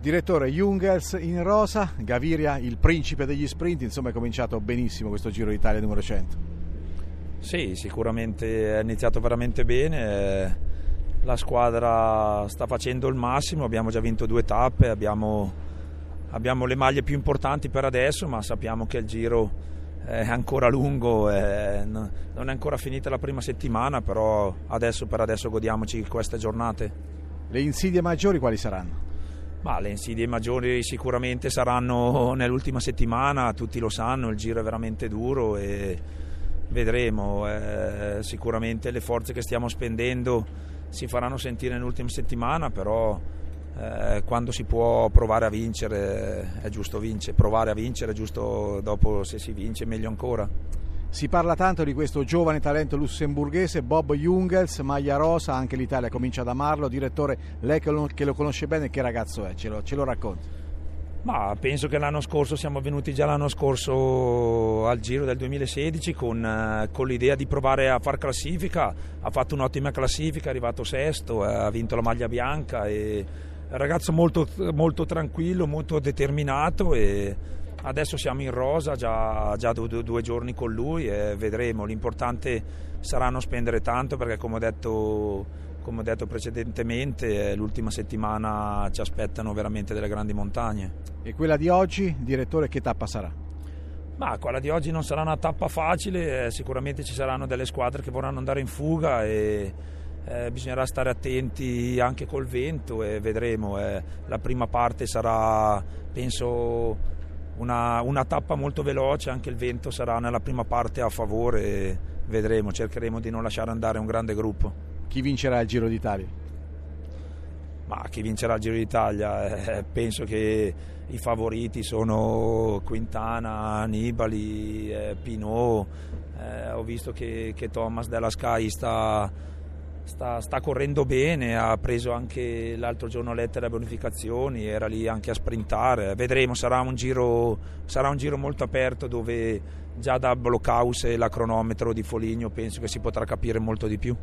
Direttore Jungels in rosa, Gaviria il principe degli sprint, insomma è cominciato benissimo questo Giro d'Italia numero 100. Sì, sicuramente è iniziato veramente bene, la squadra sta facendo il massimo, abbiamo già vinto due tappe, abbiamo, abbiamo le maglie più importanti per adesso, ma sappiamo che il Giro è ancora lungo, è, non è ancora finita la prima settimana, però adesso per adesso godiamoci queste giornate. Le insidie maggiori quali saranno? Ma le insidie maggiori sicuramente saranno nell'ultima settimana, tutti lo sanno, il giro è veramente duro e vedremo. Eh, sicuramente le forze che stiamo spendendo si faranno sentire nell'ultima settimana, però eh, quando si può provare a vincere è giusto vincere, provare a vincere è giusto dopo se si vince meglio ancora. Si parla tanto di questo giovane talento lussemburghese Bob Jungels, maglia rosa, anche l'Italia comincia ad amarlo. Direttore, lei che lo, conosce bene, che ragazzo è? Ce lo, ce lo racconti? Ma penso che l'anno scorso siamo venuti già l'anno scorso al Giro del 2016 con, eh, con, l'idea di provare a far classifica, ha fatto un'ottima classifica, è arrivato sesto, eh, ha vinto la maglia bianca è ragazzo molto, molto tranquillo, molto determinato e Adesso siamo in rosa, già, già due, due, giorni con lui e vedremo. L'importante sarà non spendere tanto perché come ho detto, come ho detto precedentemente l'ultima settimana ci aspettano veramente delle grandi montagne. E quella di oggi, direttore, che tappa sarà? Ma quella di oggi non sarà una tappa facile, eh, sicuramente ci saranno delle squadre che vorranno andare in fuga e eh, bisognerà stare attenti anche col vento e vedremo. Eh. La prima parte sarà, penso, una, una, tappa molto veloce, anche il vento sarà nella prima parte a favore, vedremo, cercheremo di non lasciare andare un grande gruppo. Chi vincerà il Giro d'Italia? Ma chi vincerà il Giro d'Italia? Eh, penso che i favoriti sono Quintana, Nibali, eh, Pinot, eh, ho visto che, che Thomas della Sky sta sta, sta, correndo bene, ha preso anche l'altro giorno lettere a bonificazioni, era lì anche a sprintare, vedremo, sarà un giro, sarà un giro molto aperto dove già da blockhouse e la cronometro di Foligno penso che si potrà capire molto di più.